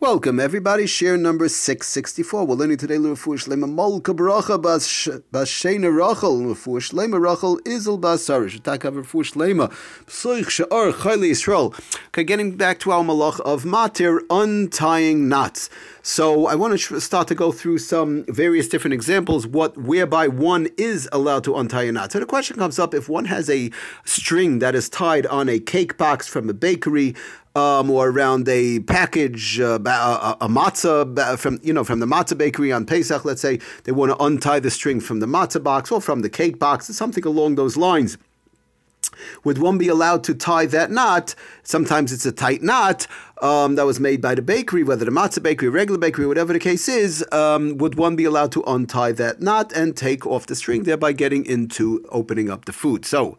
Welcome, everybody. Share number 664. We're learning today L'Refuah Shlema Molka Bracha Bas Shena Rachel. L'Refuah Shlema Rachel Izel Bas Sarish. Attack of L'Refuah Shlema. Psoich Sha'ar Chayli Yisrael. Okay, getting back to our malach of Matir, untying knots. So I want to start to go through some various different examples, what whereby one is allowed to untie a knot. So the question comes up if one has a string that is tied on a cake box from a bakery, um, or around a package, uh, a, a, matzah from you know from the matzah bakery on Pesach. Let's say they want to untie the string from the matzah box or from the cake box, or something along those lines. Would one be allowed to tie that knot? Sometimes it's a tight knot um, that was made by the bakery, whether the matzah bakery, regular bakery, whatever the case is. Um, would one be allowed to untie that knot and take off the string, thereby getting into opening up the food? So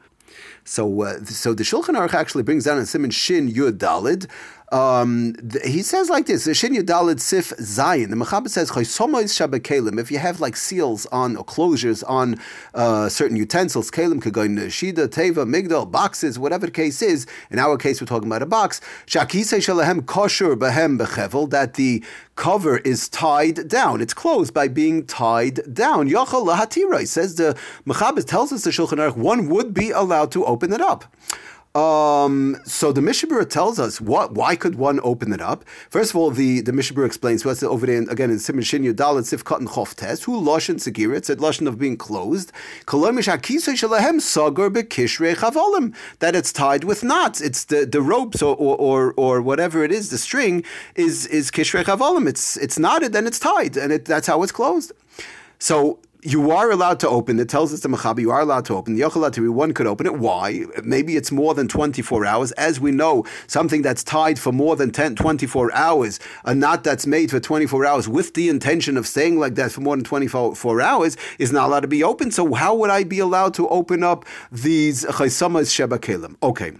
so, uh, so the Shulchan Aruch actually brings down a Simon Shin Yud Dalid. Um, he says like this: Shin Yudalid Sif Zayin. The Mechaber says. If you have like seals on or closures on uh, certain utensils, kalim could go shida, teva, migdal, boxes, whatever the case is. In our case, we're talking about a box. Shakise shalahem kosher behem bechevel. That the cover is tied down. It's closed by being tied down. Yachal lahatira. Says the Mechaber tells us the Shulchan Aruch one would be allowed to open it up. Um, so the Mishnah Berurah tells us what why could one open it up? First of all, the, the Mishnah Berurah explains what's over there again in Simon Shin and Sif Cotton Chof who Lashon Segir, it said Lashon of being closed. That it's tied with knots. It's the, the ropes or, or, or, or whatever it is, the string is is Kishrei Chavolim. It's it's knotted and it's tied, and it, that's how it's closed. So you are allowed to open. It tells us the Mechaber you are allowed to open. The Yochalatiri, one could open it. Why? Maybe it's more than 24 hours. As we know, something that's tied for more than 10, 24 hours, a knot that's made for 24 hours with the intention of staying like that for more than 24 hours is not allowed to be open. So how would I be allowed to open up these chaysamas sheba Okay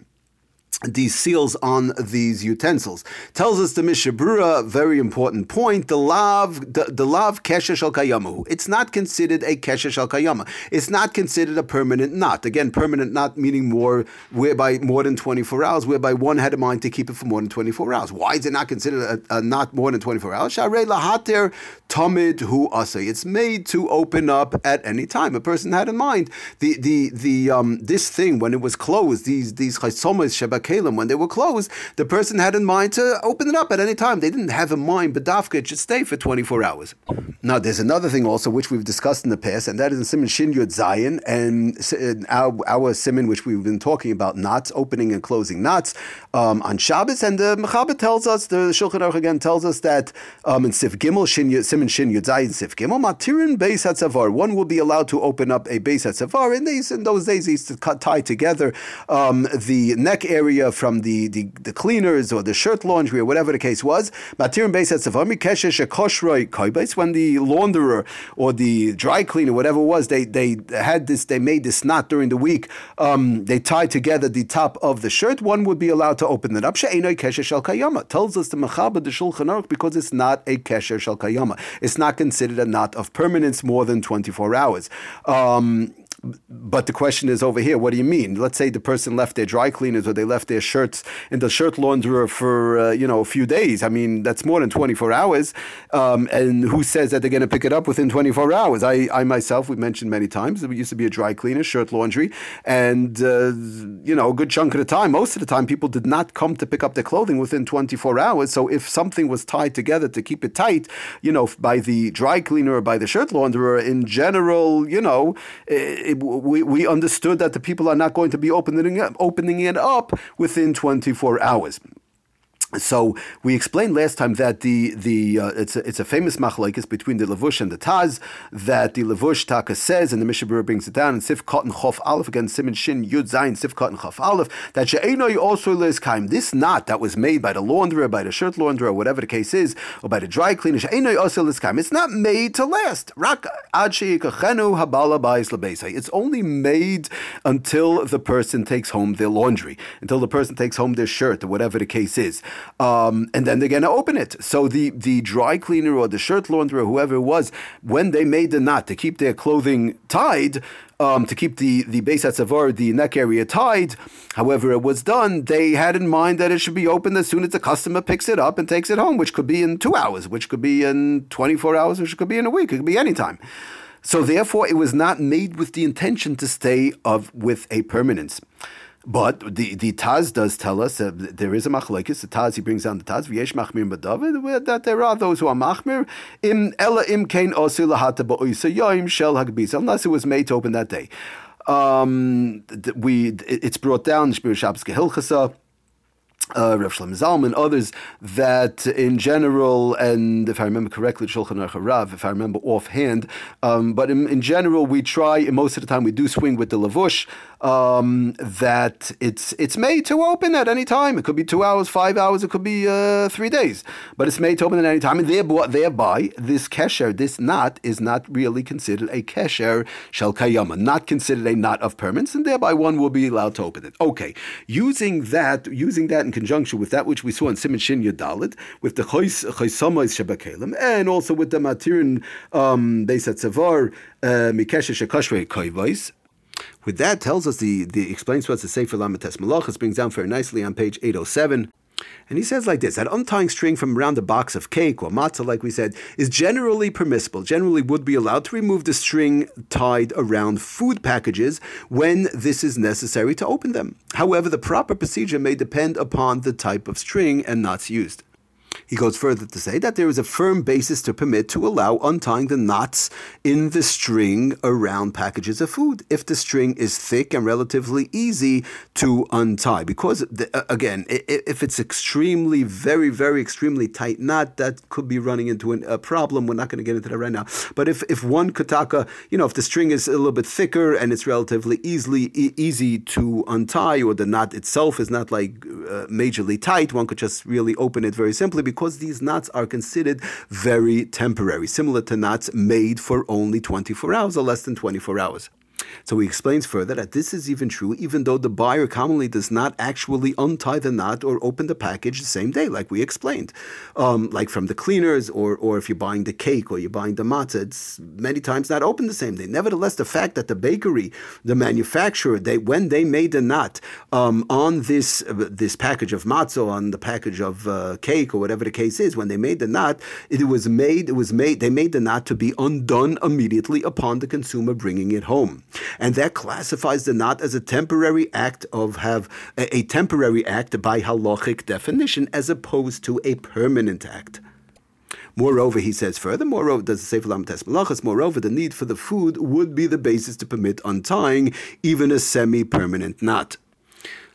these seals on these utensils. Tells us the Mishnah Berurah, very important point, the lav, the, the lav kesha shal kayamu. It's not considered a kesha shal kayama. It's not considered a permanent knot. Again, permanent knot meaning more, whereby more than 24 hours, whereby one had a mind to keep it for more than 24 hours. Why is it not considered a, a knot more than 24 hours? Sharei lahater tamid hu asay. It's made to open up at any time. A person had in mind the, the, the, um, this thing when it was closed, these, these chaysomas shebakeh kalim, when they were closed, the person had in mind to open it up at any time. They didn't have in mind Badafka it should stay for 24 hours. Now, there's another thing also which we've discussed in the past, and that is in Simon Shin Yud Zayin, and uh, our, our Simon, which we've been talking about knots, opening and closing knots um, on Shabbos. And the Mechaber tells us, the Shulchan Aruch again tells us that um, in Sif Gimel, Shin, Simon Shin Yud Zayin, Sif Gimel, Matirin Beis HaTzavar, one will be allowed to open up a Beis HaTzavar. In, these, in those days, he used to cut, tie together um, the neck area from the, the, the cleaners or the shirt laundry or whatever the case was. Matirin Beis Hatzavar, Mikeshesh Koshroi Koibes, when the launderer or the dry cleaner, whatever it was, they, they had this, they made this knot during the week. Um, they tied together the top of the shirt. One would be allowed to open it up. Tells us the Mechaber the Shulchan Aruch because it's not a kesher shal kayama. It's not considered a knot of permanence more than 24 hours. Um, but the question is over here, what do you mean? Let's say the person left their dry cleaners or they left their shirts in the shirt launderer for, uh, you know, a few days. I mean, that's more than 24 hours. Um, and who says that they're going to pick it up within 24 hours? I, I myself, we mentioned many times, it used to be a dry cleaner, shirt laundry. And, uh, you know, a good chunk of the time, most of the time, people did not come to pick up their clothing within 24 hours. So if something was tied together to keep it tight, you know, by the dry cleaner or by the shirt launderer, in general, you know, it, we, we understood that the people are not going to be opening opening it up within 24 hours. So we explained last time that the the uh, it's a, it's a famous machlokes between the levush and the taz that the levush taka says and the Mishnah Berurah brings it down and Sif Cotton Chof Aleph again Simon Shin Yud Zayin Sif Cotton Chof Aleph that she'enoi also kaim. This knot that was made by the launderer by the shirt launderer whatever the case is or by the dry cleaner she'enoi also kaim. It's not made to last. Rak ad habala ba'is it's only made until the person takes home their laundry until the person takes home their shirt or whatever the case is. Um, and then they're going to open it. So the, the dry cleaner or the shirt launderer, whoever it was, when they made the knot to keep their clothing tied, um, to keep the the base atzavar, the neck area tied. However, it was done. They had in mind that it should be opened as soon as the customer picks it up and takes it home, which could be in two hours, which could be in twenty four hours, which could be in a week. It could be any time. So therefore, it was not made with the intention to stay of with a permanence. But the, the Taz does tell us uh, there is a machlekes. The Taz he brings down the Taz v'yesh machmir b'david that there are those who are machmir im ela im kain osu lahata ba'oisa yoim shel hagbisa unless it was made to open that day. Um, we it's brought down Shmiras Shabbos Kehilchasa uh, Rav Shlomo Zalman, others, that in general, and if I remember correctly, Shulchan Aruch Rav, if I remember offhand, um, but in, in, general, we try, most of the time we do swing with the lavush, um, that it's it's made to open at any time. It could be two hours, five hours, it could be uh, three days, but it's made to open at any time. And thereby, thereby this kesher, this knot, is not really considered a kesher shel kayama, not considered a knot of permanence, and thereby one will be allowed to open it. Okay, using that, using that in conjunction with that which we saw in Simon Shin Yadalit, with the Chaysamais Shabakalim, and also with the Matirin um, Beisat Savar, uh, Mikesha Shekashre Koivais, with that tells us the, the explains to us the Sefer Lamates Malachas brings down very nicely on page 807. And he says like this that untying string from around a box of cake or matzah, like we said, is generally permissible, generally would be allowed to remove the string tied around food packages when this is necessary to open them. However, the proper procedure may depend upon the type of string and knots used. He goes further to say that there is a firm basis to permit to allow untying the knots in the string around packages of food if the string is thick and relatively easy to untie. Because, the, again, if it's extremely, very, very extremely tight knot, that could be running into an, a problem. We're not going to get into that right now. But if, if one kataka, you know, if the string is a little bit thicker and it's relatively easily e- easy to untie, or the knot itself is not like uh, majorly tight, one could just really open it very simply because because these knots are considered very temporary, similar to knots made for only 24 hours or less than 24 hours. So he explains further that this is even true even though the buyer commonly does not actually untie the knot or open the package the same day, like we explained. Um, like from the cleaners, or, or if you're buying the cake or you're buying the matzah, it's many times not open the same day. Nevertheless, the fact that the bakery, the manufacturer, they when they made the knot um, on this uh, this package of matzah, on the package of uh, cake or whatever the case is, when they made the knot, it was made, it was made, they made the knot to be undone immediately upon the consumer bringing it home and that classifies the knot as a temporary act of have a, a temporary act by halachic definition as opposed to a permanent act. Moreover, he says further, moreover, does the Sefer Lamates Malachas, moreover, the need for the food would be the basis to permit untying even a semi-permanent knot.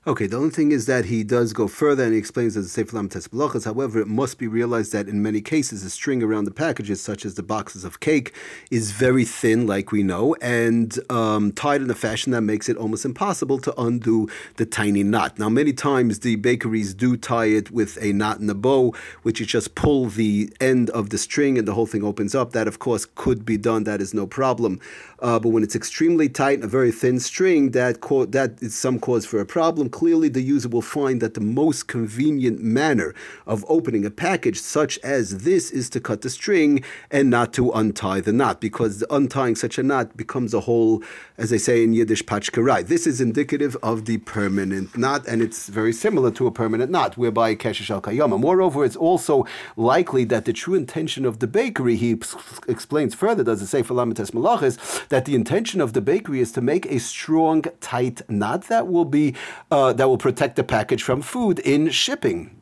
Okay, the only thing is that he does go further and he explains that the Sefer Lam Tesbalachas. However, it must be realized that in many cases, the string around the packages, such as the boxes of cake, is very thin, like we know, and um, tied in a fashion that makes it almost impossible to undo the tiny knot. Now, many times the bakeries do tie it with a knot in a bow, which you just pull the end of the string and the whole thing opens up. That, of course, could be done. That is no problem. Uh, but when it's extremely tight and a very thin string, that co- that is some cause for a problem. Clearly, the user will find that the most convenient manner of opening a package such as this is to cut the string and not to untie the knot, because untying such a knot becomes a whole, as they say in Yiddish, pachkarai. This is indicative of the permanent knot, and it's very similar to a permanent knot, whereby keshesh al kayama. Moreover, it's also likely that the true intention of the bakery, he explains further, does it say for malachis, that the intention of the bakery is to make a strong, tight knot that will be uh, Uh, that will protect the package from food in shipping.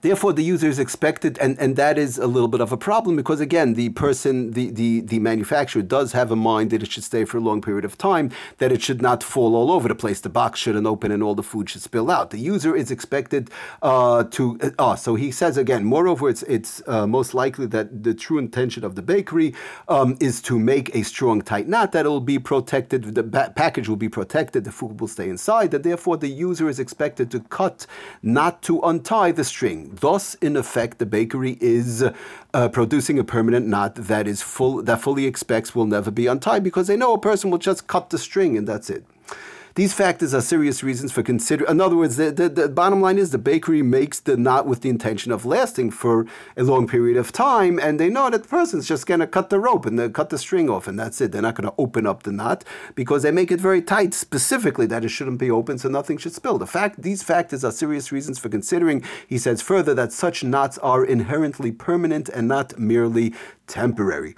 Therefore, the user is expected, and, and that is a little bit of a problem because, again, the person, the, the, the manufacturer does have a mind that it should stay for a long period of time, that it should not fall all over the place. The box shouldn't open and all the food should spill out. The user is expected uh, to, uh, oh, so he says again, moreover, it's, it's uh, most likely that the true intention of the bakery um, is to make a strong, tight knot that will be protected, the ba- package will be protected, the food will stay inside, that therefore the user is expected to cut, not to untie the string. Thus, in effect, the bakery is uh, producing a permanent knot that is full that fully expects will never be untied because they know a person will just cut the string and that's it. These factors are serious reasons for considering. In other words, the, the, the bottom line is the bakery makes the knot with the intention of lasting for a long period of time, and they know that the person's just going to cut the rope and uh, cut the string off, and that's it. They're not going to open up the knot because they make it very tight specifically that it shouldn't be open so nothing should spill. The fact these factors are serious reasons for considering. He says further that such knots are inherently permanent and not merely temporary.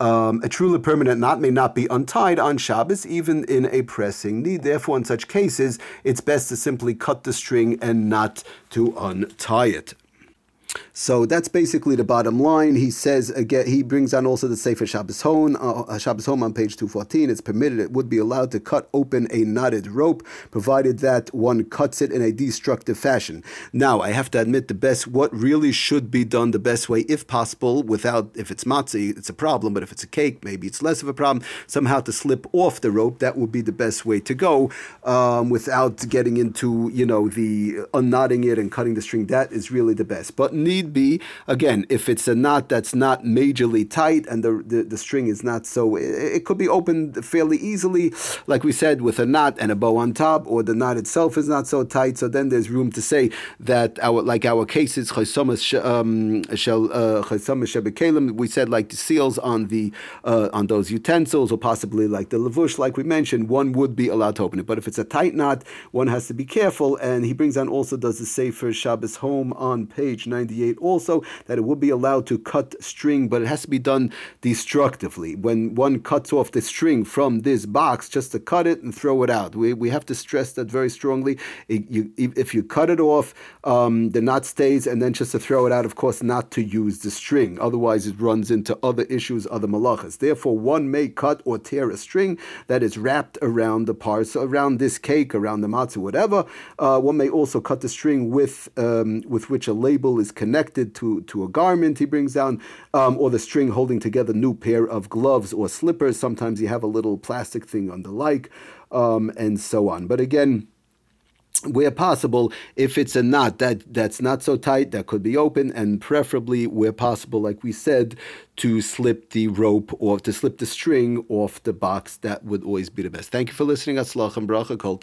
Um, a truly permanent knot may not be untied on Shabbos, even in a pressing need. Therefore, in such cases, it's best to simply cut the string and not to untie it. So that's basically the bottom line. He says again, he brings on also the Sefer Shabbos Home, uh, Shabbos Home on page 214. It's permitted, it would be allowed to cut open a knotted rope, provided that one cuts it in a destructive fashion. Now, I have to admit the best, what really should be done the best way, if possible, without, if it's matzah, it's a problem, but if it's a cake, maybe it's less of a problem, somehow to slip off the rope, that would be the best way to go um, without getting into, you know, the unknotting it and cutting the string. That is really the best. But need be, again, if it's a knot that's not majorly tight and the, the, the string is not so, it, it, could be opened fairly easily, like we said, with a knot and a bow on top, or the knot itself is not so tight. So then there's room to say that our, like our cases, um, uh, we said like the seals on the uh, on those utensils, or possibly like the lavush, like we mentioned, one would be allowed to open it. But if it's a tight knot, one has to be careful. And he brings on also does the Sefer Shabbos home on page 90 98 also that it would be allowed to cut string, but it has to be done destructively. When one cuts off the string from this box, just to cut it and throw it out. We, we have to stress that very strongly. It, you, if you cut it off, um, the knot stays, and then just to throw it out, of course, not to use the string. Otherwise, it runs into other issues, other malachas. Therefore, one may cut or tear a string that is wrapped around the parts, around this cake, around the matzah, whatever. Uh, one may also cut the string with um, with which a label is connected to, to a garment he brings down, um, or the string holding together new pair of gloves or slippers. Sometimes you have a little plastic thing on the like, um, and so on. But again, where possible, if it's a knot that that's not so tight, that could be open, and preferably where possible, like we said, to slip the rope or to slip the string off the box. That would always be the best. Thank you for listening. Aslach and bracha, Kol